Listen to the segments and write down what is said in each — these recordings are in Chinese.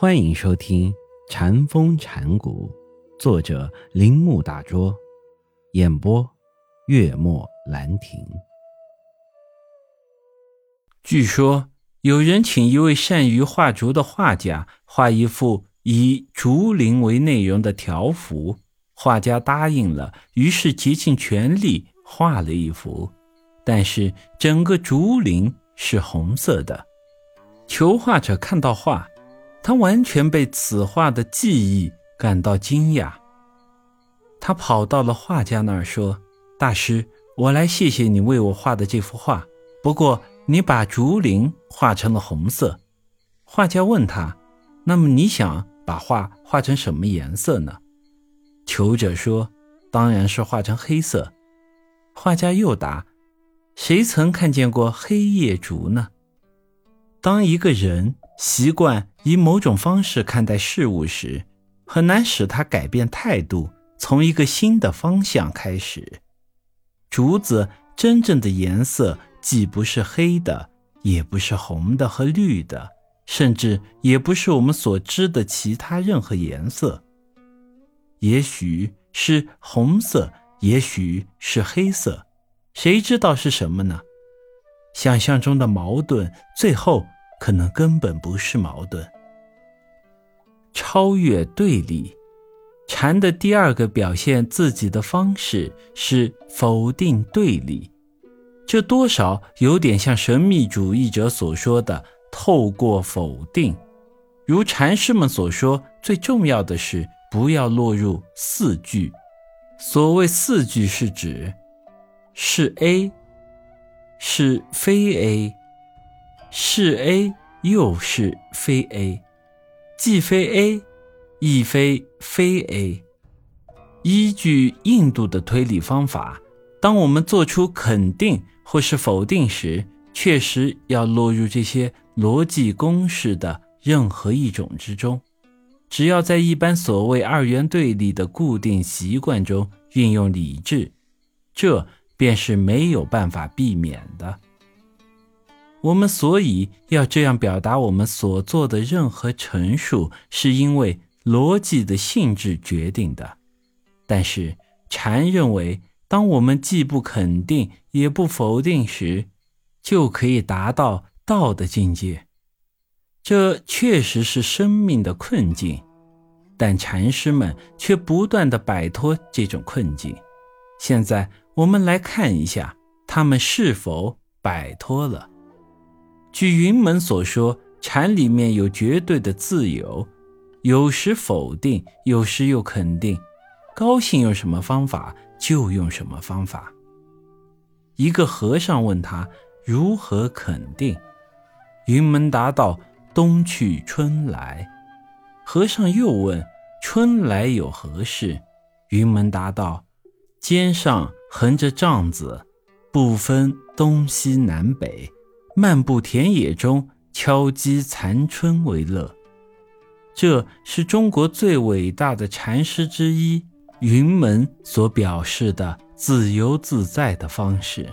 欢迎收听《禅风禅谷，作者铃木大拙，演播月末兰亭。据说有人请一位善于画竹的画家画一幅以竹林为内容的条幅，画家答应了，于是竭尽全力画了一幅，但是整个竹林是红色的。求画者看到画。他完全被此画的技艺感到惊讶。他跑到了画家那儿说：“大师，我来谢谢你为我画的这幅画。不过，你把竹林画成了红色。”画家问他：“那么你想把画画成什么颜色呢？”求者说：“当然是画成黑色。”画家又答：“谁曾看见过黑夜竹呢？”当一个人。习惯以某种方式看待事物时，很难使他改变态度，从一个新的方向开始。竹子真正的颜色既不是黑的，也不是红的和绿的，甚至也不是我们所知的其他任何颜色。也许是红色，也许是黑色，谁知道是什么呢？想象中的矛盾，最后。可能根本不是矛盾。超越对立，禅的第二个表现自己的方式是否定对立，这多少有点像神秘主义者所说的“透过否定”。如禅师们所说，最重要的是不要落入四句。所谓四句，是指是 A，是非 A。是 A 又是非 A，既非 A，亦非非 A。依据印度的推理方法，当我们做出肯定或是否定时，确实要落入这些逻辑公式的任何一种之中。只要在一般所谓二元对立的固定习惯中运用理智，这便是没有办法避免的。我们所以要这样表达我们所做的任何陈述，是因为逻辑的性质决定的。但是禅认为，当我们既不肯定也不否定时，就可以达到道的境界。这确实是生命的困境，但禅师们却不断的摆脱这种困境。现在我们来看一下，他们是否摆脱了。据云门所说，禅里面有绝对的自由，有时否定，有时又肯定，高兴用什么方法就用什么方法。一个和尚问他如何肯定，云门答道：“冬去春来。”和尚又问：“春来有何事？”云门答道：“肩上横着帐子，不分东西南北。”漫步田野中，敲击残春为乐，这是中国最伟大的禅师之一云门所表示的自由自在的方式。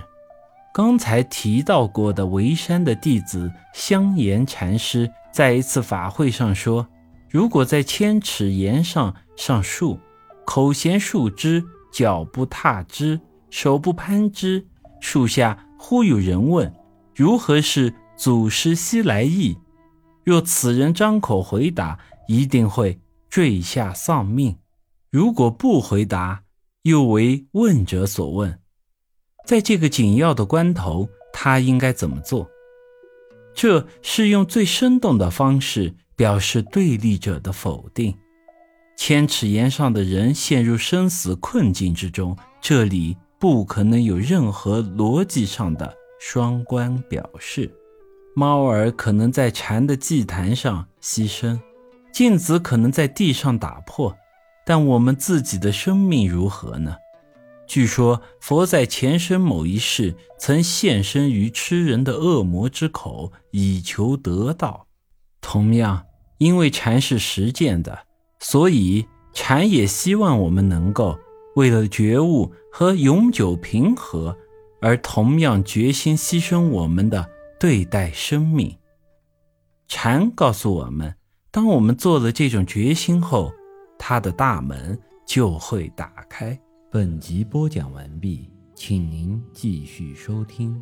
刚才提到过的沩山的弟子香严禅师，在一次法会上说：“如果在千尺岩上上树，口衔树枝，脚不踏之，手不攀枝，树下忽有人问。”如何是祖师西来意？若此人张口回答，一定会坠下丧命；如果不回答，又为问者所问。在这个紧要的关头，他应该怎么做？这是用最生动的方式表示对立者的否定。千尺岩上的人陷入生死困境之中，这里不可能有任何逻辑上的。双关表示，猫儿可能在禅的祭坛上牺牲，镜子可能在地上打破，但我们自己的生命如何呢？据说佛在前生某一世曾现身于吃人的恶魔之口，以求得道。同样，因为禅是实践的，所以禅也希望我们能够为了觉悟和永久平和。而同样决心牺牲我们的对待生命，禅告诉我们：当我们做了这种决心后，它的大门就会打开。本集播讲完毕，请您继续收听。